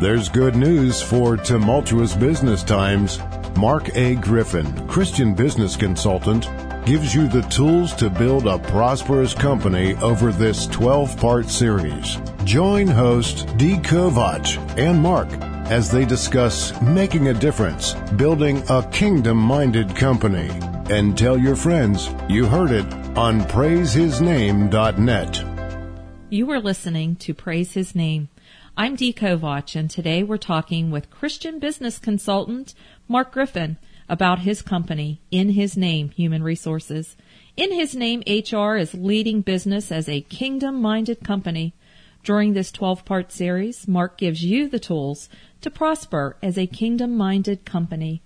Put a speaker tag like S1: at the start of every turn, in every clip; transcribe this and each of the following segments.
S1: There's good news for tumultuous business times. Mark A. Griffin, Christian business consultant, gives you the tools to build a prosperous company over this 12 part series. Join host Dee Kovach and Mark as they discuss making a difference, building a kingdom minded company. And tell your friends you heard it on praisehisname.net.
S2: You are listening to Praise His Name. I'm Dee Kovach, and today we're talking with Christian business consultant Mark Griffin about his company, In His Name Human Resources. In His Name HR is leading business as a kingdom minded company. During this 12 part series, Mark gives you the tools to prosper as a kingdom minded company.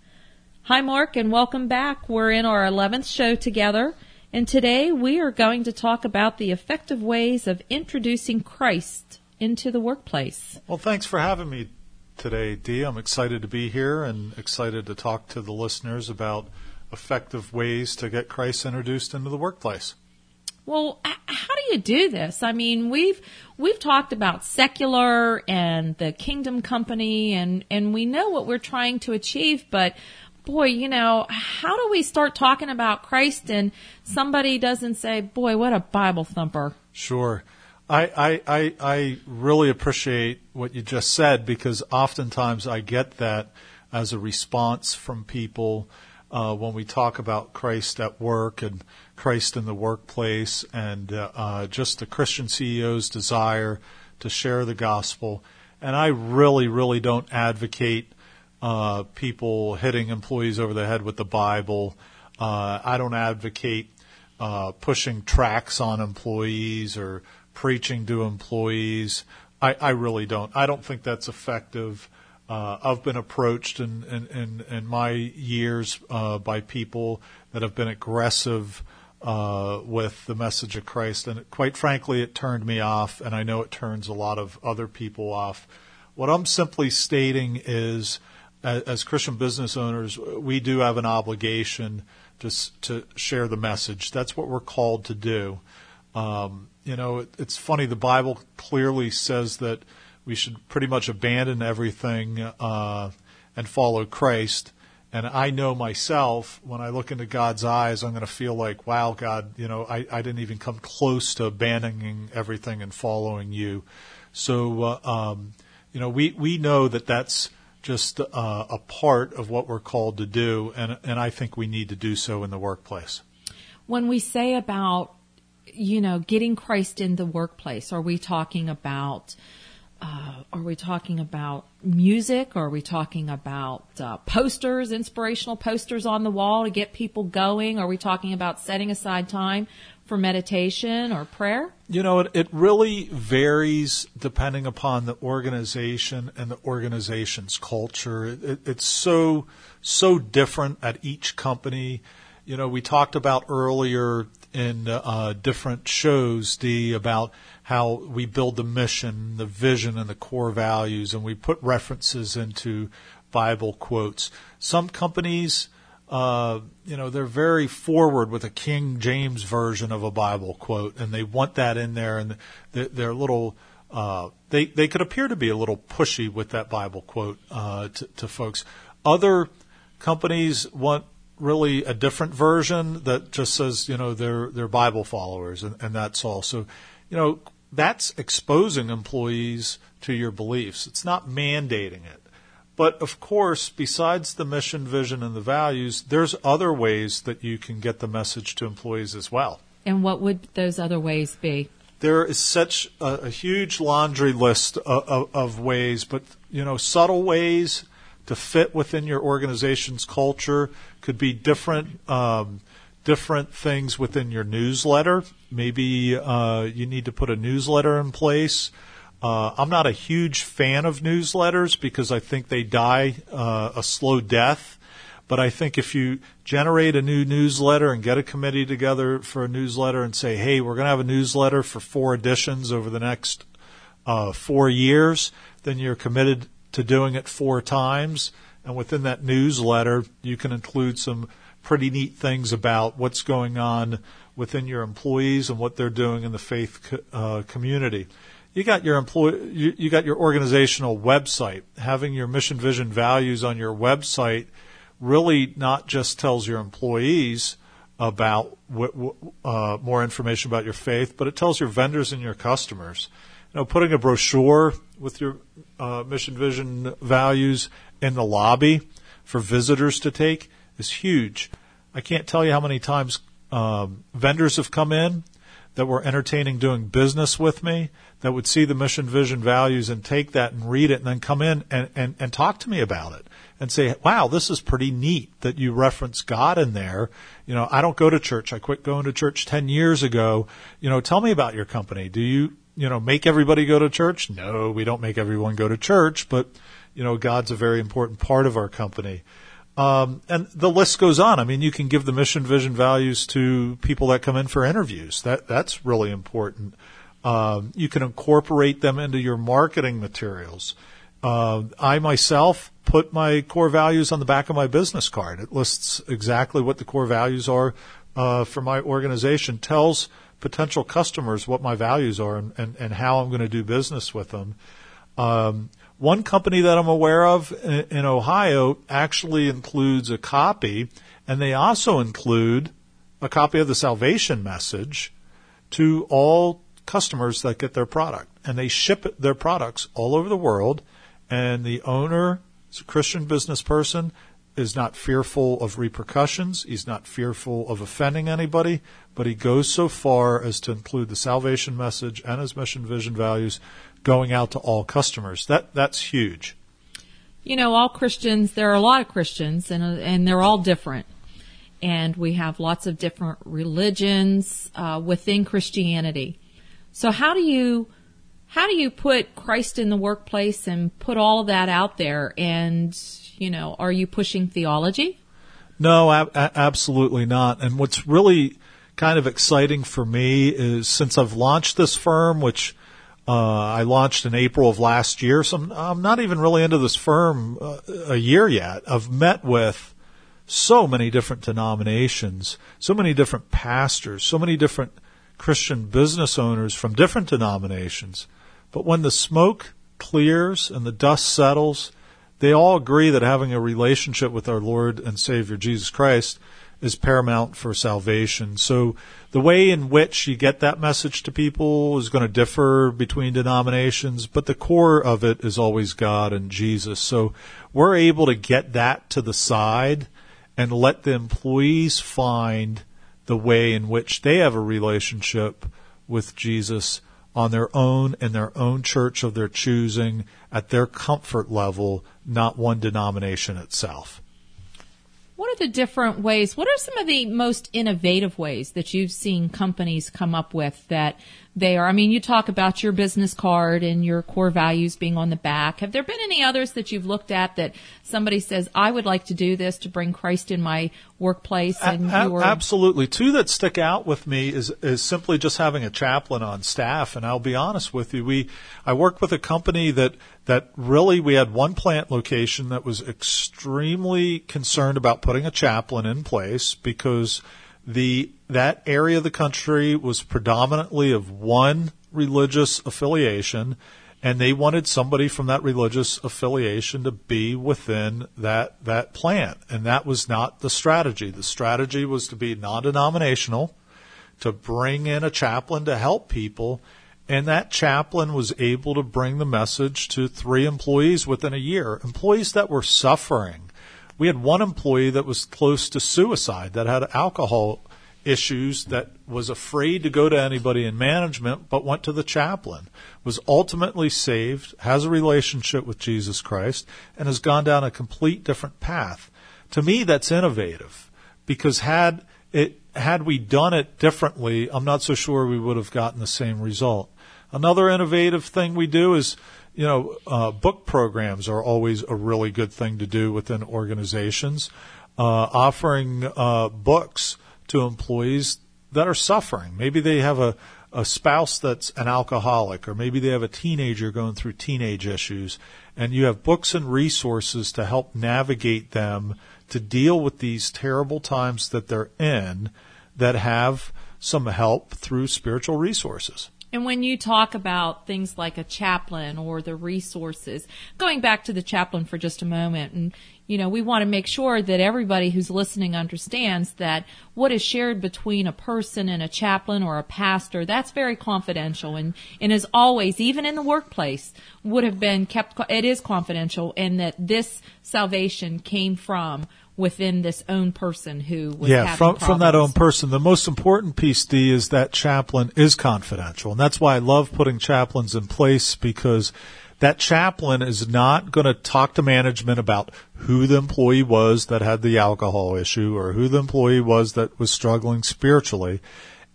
S2: Hi, Mark, and welcome back. We're in our 11th show together, and today we are going to talk about the effective ways of introducing Christ into the workplace.
S3: Well, thanks for having me today, Dee. I'm excited to be here and excited to talk to the listeners about effective ways to get Christ introduced into the workplace.
S2: Well, how do you do this? I mean, we've we've talked about secular and the kingdom company and and we know what we're trying to achieve, but boy, you know, how do we start talking about Christ and somebody doesn't say, "Boy, what a Bible thumper."
S3: Sure. I, I, I, I really appreciate what you just said because oftentimes I get that as a response from people uh, when we talk about Christ at work and Christ in the workplace and uh, uh, just the Christian CEO's desire to share the gospel. And I really, really don't advocate uh, people hitting employees over the head with the Bible. Uh, I don't advocate uh, pushing tracts on employees or preaching to employees. I, I really don't. I don't think that's effective. Uh, I've been approached in, in, in, in my years uh, by people that have been aggressive uh, with the message of Christ, and quite frankly, it turned me off, and I know it turns a lot of other people off. What I'm simply stating is, as, as Christian business owners, we do have an obligation to to share the message. That's what we're called to do. Um, you know, it, it's funny. The Bible clearly says that we should pretty much abandon everything uh, and follow Christ. And I know myself, when I look into God's eyes, I'm going to feel like, wow, God, you know, I, I didn't even come close to abandoning everything and following you. So, uh, um, you know, we, we know that that's just uh, a part of what we're called to do, and, and I think we need to do so in the workplace.
S2: When we say about you know, getting Christ in the workplace? Are we talking about uh, are we talking about music? Are we talking about uh, posters, inspirational posters on the wall to get people going? Are we talking about setting aside time for meditation or prayer?
S3: You know, it, it really varies depending upon the organization and the organization's culture. It, it, it's so so different at each company. You know, we talked about earlier in uh, different shows, Dee, about how we build the mission, the vision, and the core values, and we put references into Bible quotes. Some companies, uh, you know, they're very forward with a King James version of a Bible quote, and they want that in there, and they're, little. Uh, they they could appear to be a little pushy with that Bible quote uh, to, to folks. Other companies want really a different version that just says, you know, they're they're Bible followers and, and that's all. So, you know, that's exposing employees to your beliefs. It's not mandating it. But of course, besides the mission, vision, and the values, there's other ways that you can get the message to employees as well.
S2: And what would those other ways be?
S3: There is such a, a huge laundry list of, of, of ways, but you know, subtle ways to fit within your organization's culture could be different um, different things within your newsletter. Maybe uh, you need to put a newsletter in place. Uh, I'm not a huge fan of newsletters because I think they die uh, a slow death. But I think if you generate a new newsletter and get a committee together for a newsletter and say, hey, we're going to have a newsletter for four editions over the next uh, four years, then you're committed to doing it four times. And within that newsletter, you can include some pretty neat things about what's going on within your employees and what they're doing in the faith uh, community. you got your employee, you, you got your organizational website. Having your mission, vision, values on your website really not just tells your employees about uh, more information about your faith, but it tells your vendors and your customers. You know, putting a brochure with your uh, mission, vision, values in the lobby for visitors to take is huge. I can't tell you how many times um, vendors have come in that were entertaining doing business with me that would see the mission, vision, values and take that and read it and then come in and, and, and talk to me about it and say, wow, this is pretty neat that you reference God in there. You know, I don't go to church. I quit going to church 10 years ago. You know, tell me about your company. Do you, you know, make everybody go to church? No, we don't make everyone go to church, but, you know, God's a very important part of our company. Um, and the list goes on. I mean, you can give the mission, vision, values to people that come in for interviews. That that's really important. Um, you can incorporate them into your marketing materials. Uh, I myself put my core values on the back of my business card. It lists exactly what the core values are uh, for my organization. Tells potential customers what my values are and, and, and how I'm going to do business with them. Um, one company that I'm aware of in, in Ohio actually includes a copy, and they also include a copy of the salvation message to all customers that get their product. And they ship their products all over the world, and the owner is a Christian business person, is not fearful of repercussions. He's not fearful of offending anybody, but he goes so far as to include the salvation message and his mission, vision, values going out to all customers. That that's huge.
S2: You know, all Christians. There are a lot of Christians, and and they're all different, and we have lots of different religions uh, within Christianity. So how do you how do you put Christ in the workplace and put all of that out there? And you know, are you pushing theology?
S3: No, absolutely not. And what's really kind of exciting for me is since I've launched this firm, which uh, I launched in April of last year. So I'm, I'm not even really into this firm uh, a year yet. I've met with so many different denominations, so many different pastors, so many different Christian business owners from different denominations. But when the smoke clears and the dust settles, they all agree that having a relationship with our Lord and Savior Jesus Christ is paramount for salvation. So the way in which you get that message to people is going to differ between denominations, but the core of it is always God and Jesus. So we're able to get that to the side and let the employees find the way in which they have a relationship with Jesus on their own in their own church of their choosing at their comfort level, not one denomination itself.
S2: What are the different ways? What are some of the most innovative ways that you've seen companies come up with that they are? I mean, you talk about your business card and your core values being on the back. Have there been any others that you've looked at that somebody says, I would like to do this to bring Christ in my workplace and
S3: a- Absolutely. Two that stick out with me is, is simply just having a chaplain on staff. And I'll be honest with you, we, I work with a company that that really we had one plant location that was extremely concerned about putting a chaplain in place because the that area of the country was predominantly of one religious affiliation and they wanted somebody from that religious affiliation to be within that that plant and that was not the strategy the strategy was to be non-denominational to bring in a chaplain to help people and that chaplain was able to bring the message to three employees within a year, employees that were suffering. We had one employee that was close to suicide, that had alcohol issues, that was afraid to go to anybody in management, but went to the chaplain, was ultimately saved, has a relationship with Jesus Christ, and has gone down a complete different path. To me, that's innovative because had it, had we done it differently, I'm not so sure we would have gotten the same result. Another innovative thing we do is, you know, uh, book programs are always a really good thing to do within organizations. Uh, offering uh, books to employees that are suffering. Maybe they have a, a spouse that's an alcoholic, or maybe they have a teenager going through teenage issues, and you have books and resources to help navigate them to deal with these terrible times that they're in that have some help through spiritual resources.
S2: And when you talk about things like a chaplain or the resources, going back to the chaplain for just a moment, and you know, we want to make sure that everybody who's listening understands that what is shared between a person and a chaplain or a pastor, that's very confidential and, and is always, even in the workplace, would have been kept, it is confidential and that this salvation came from within this own person who was
S3: yeah from
S2: problems.
S3: from that own person. The most important piece, Dee, is that chaplain is confidential, and that's why I love putting chaplains in place because that chaplain is not going to talk to management about who the employee was that had the alcohol issue or who the employee was that was struggling spiritually,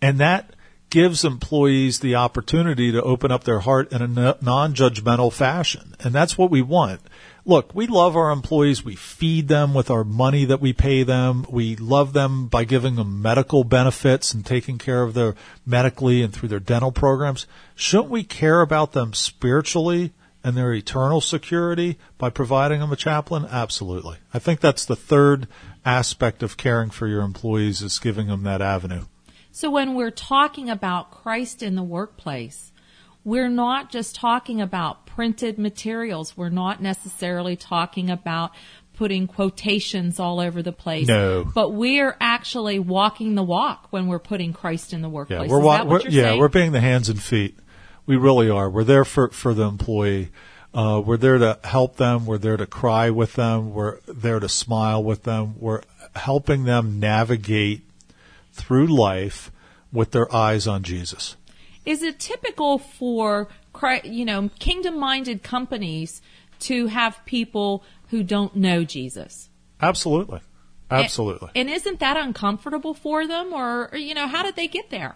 S3: and that gives employees the opportunity to open up their heart in a non-judgmental fashion. And that's what we want look, we love our employees. We feed them with our money that we pay them. We love them by giving them medical benefits and taking care of their medically and through their dental programs. Shouldn't we care about them spiritually and their eternal security by providing them a chaplain? Absolutely. I think that's the third aspect of caring for your employees is giving them that avenue.
S2: So when we're talking about Christ in the workplace, we're not just talking about printed materials. We're not necessarily talking about putting quotations all over the place.
S3: No.
S2: But we're actually walking the walk when we're putting Christ in the workplace.
S3: Yeah, we're,
S2: wa-
S3: we're yeah,
S2: saying?
S3: we're being the hands and feet. We really are. We're there for, for the employee. Uh, we're there to help them. We're there to cry with them. We're there to smile with them. We're helping them navigate through life with their eyes on Jesus.
S2: Is it typical for you know kingdom-minded companies to have people who don't know Jesus?
S3: Absolutely, absolutely.
S2: And, and isn't that uncomfortable for them, or, or you know, how did they get there?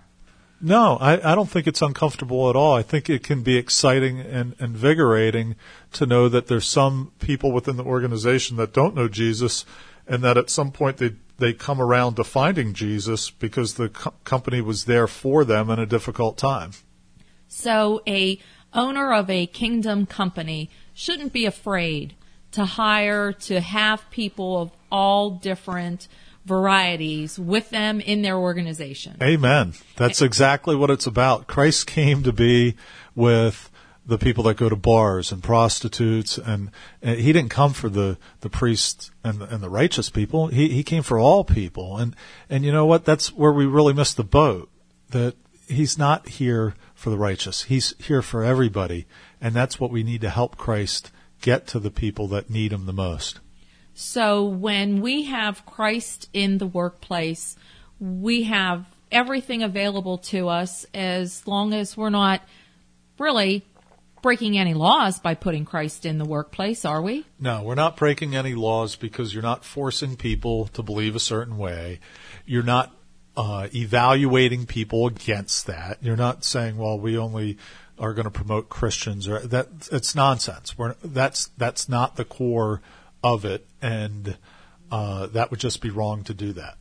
S3: No, I, I don't think it's uncomfortable at all. I think it can be exciting and invigorating to know that there's some people within the organization that don't know Jesus, and that at some point they they come around to finding Jesus because the co- company was there for them in a difficult time.
S2: So a owner of a kingdom company shouldn't be afraid to hire to have people of all different varieties with them in their organization.
S3: Amen. That's exactly what it's about. Christ came to be with the people that go to bars and prostitutes, and, and he didn't come for the the priests and the, and the righteous people. He he came for all people, and and you know what? That's where we really missed the boat. That he's not here for the righteous. He's here for everybody, and that's what we need to help Christ get to the people that need him the most.
S2: So when we have Christ in the workplace, we have everything available to us as long as we're not really breaking any laws by putting Christ in the workplace, are we?
S3: No, we're not breaking any laws because you're not forcing people to believe a certain way. You're not uh, evaluating people against that. You're not saying, well, we only are going to promote Christians or that it's nonsense. We're, that's that's not the core of it, and uh, that would just be wrong to do that.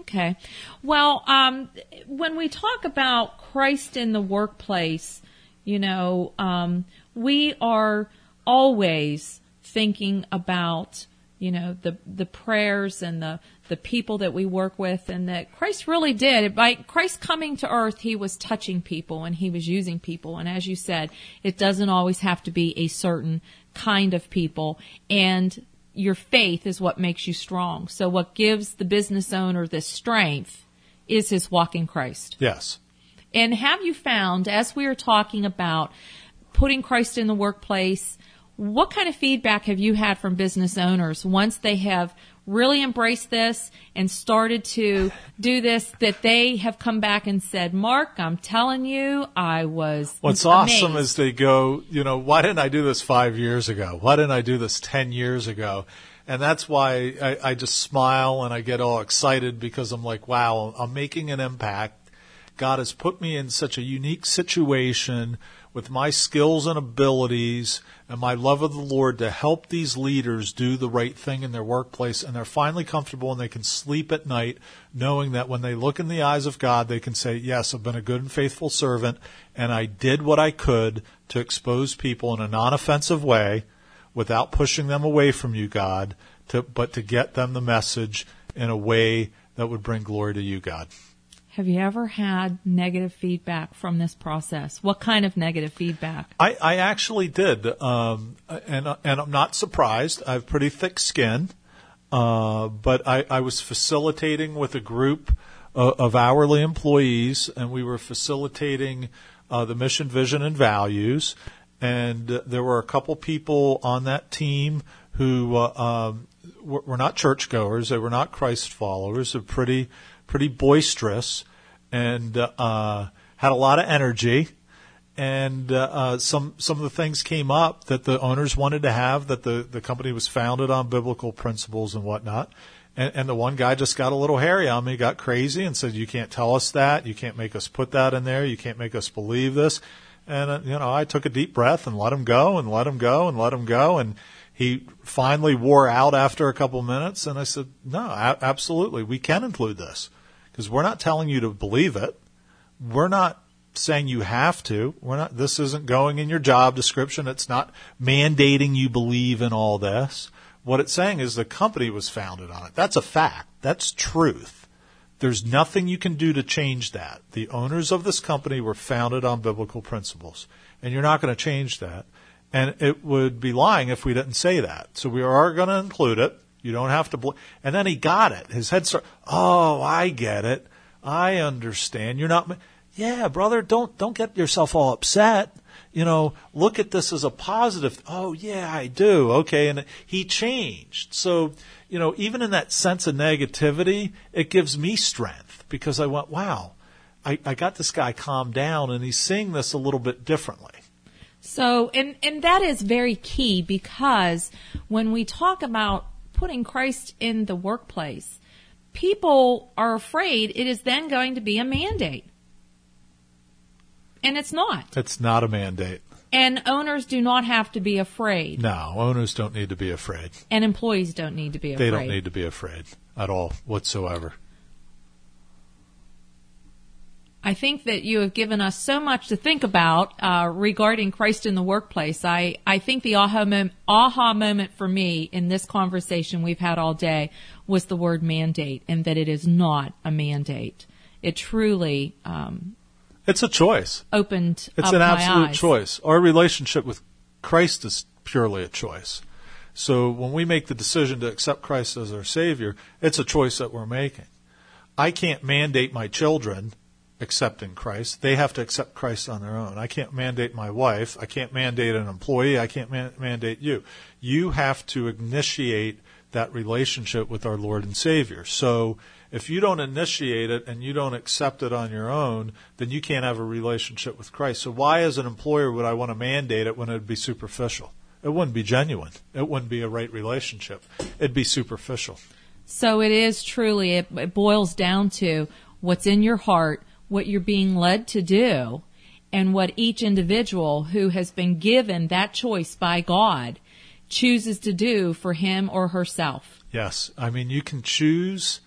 S2: Okay. Well, um, when we talk about Christ in the workplace, you know, um, we are always thinking about, you know, the the prayers and the the people that we work with, and that Christ really did. By Christ coming to earth, he was touching people and he was using people. And as you said, it doesn't always have to be a certain kind of people. And your faith is what makes you strong. So what gives the business owner this strength is his walk in Christ.
S3: Yes.
S2: And have you found, as we are talking about putting Christ in the workplace, what kind of feedback have you had from business owners once they have really embraced this and started to do this that they have come back and said, Mark, I'm telling you, I was.
S3: What's
S2: amazed.
S3: awesome is they go, you know, why didn't I do this five years ago? Why didn't I do this 10 years ago? And that's why I, I just smile and I get all excited because I'm like, wow, I'm making an impact God has put me in such a unique situation with my skills and abilities and my love of the Lord to help these leaders do the right thing in their workplace. And they're finally comfortable and they can sleep at night knowing that when they look in the eyes of God, they can say, Yes, I've been a good and faithful servant and I did what I could to expose people in a non offensive way without pushing them away from you, God, to, but to get them the message in a way that would bring glory to you, God.
S2: Have you ever had negative feedback from this process? What kind of negative feedback?
S3: I, I actually did, um, and and I'm not surprised. I have pretty thick skin, uh, but I, I was facilitating with a group of, of hourly employees, and we were facilitating uh, the mission, vision, and values. And uh, there were a couple people on that team who uh, um, were, were not churchgoers. They were not Christ followers. They're pretty pretty boisterous and uh, had a lot of energy. And uh, uh, some some of the things came up that the owners wanted to have. That the, the company was founded on biblical principles and whatnot. And, and the one guy just got a little hairy on me, got crazy, and said, "You can't tell us that. You can't make us put that in there. You can't make us believe this." And uh, you know, I took a deep breath and let him go, and let him go, and let him go, and he finally wore out after a couple minutes. And I said, "No, a- absolutely, we can include this." Because we're not telling you to believe it. We're not saying you have to. We're not, this isn't going in your job description. It's not mandating you believe in all this. What it's saying is the company was founded on it. That's a fact. That's truth. There's nothing you can do to change that. The owners of this company were founded on biblical principles, and you're not going to change that. And it would be lying if we didn't say that. So we are going to include it. You don't have to. Bl-. And then he got it. His head started. Oh, I get it. I understand. You're not. Yeah, brother. Don't don't get yourself all upset. You know, look at this as a positive. Oh, yeah, I do. Okay, and he changed. So, you know, even in that sense of negativity, it gives me strength because I went, wow, I, I got this guy calmed down, and he's seeing this a little bit differently.
S2: So, and and that is very key because when we talk about putting Christ in the workplace, people are afraid it is then going to be a mandate. And it's not.
S3: It's not a mandate.
S2: And owners do not have to be afraid.
S3: No, owners don't need to be afraid.
S2: And employees don't need to be afraid.
S3: They don't need to be afraid at all whatsoever.
S2: I think that you have given us so much to think about uh, regarding Christ in the workplace. I, I think the aha moment, aha moment for me in this conversation we've had all day was the word mandate, and that it is not a mandate. It truly um,
S3: it's a choice.
S2: Opened.
S3: It's an absolute
S2: eyes.
S3: choice. Our relationship with Christ is purely a choice. So when we make the decision to accept Christ as our Savior, it's a choice that we're making. I can't mandate my children accepting Christ. They have to accept Christ on their own. I can't mandate my wife. I can't mandate an employee. I can't man- mandate you. You have to initiate that relationship with our Lord and Savior. So if you don't initiate it and you don't accept it on your own, then you can't have a relationship with Christ. So why as an employer would I want to mandate it when it would be superficial? It wouldn't be genuine. It wouldn't be a right relationship. It'd be superficial.
S2: So it is truly, it, it boils down to what's in your heart, what you're being led to do and what each individual who has been given that choice by God chooses to do for him or herself.
S3: Yes. I mean, you can choose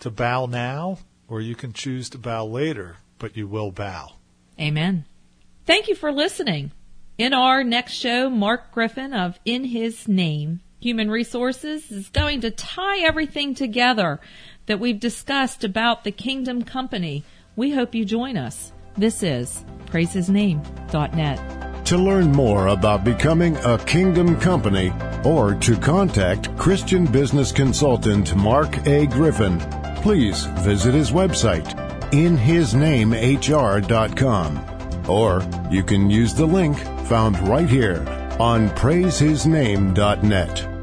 S3: to bow now or you can choose to bow later, but you will bow.
S2: Amen. Thank you for listening. In our next show, Mark Griffin of In His Name Human Resources is going to tie everything together that we've discussed about the Kingdom Company we hope you join us. This is praisehisname.net.
S1: To learn more about becoming a kingdom company or to contact Christian business consultant Mark A. Griffin, please visit his website, inhisnamehr.com, or you can use the link found right here on praisehisname.net.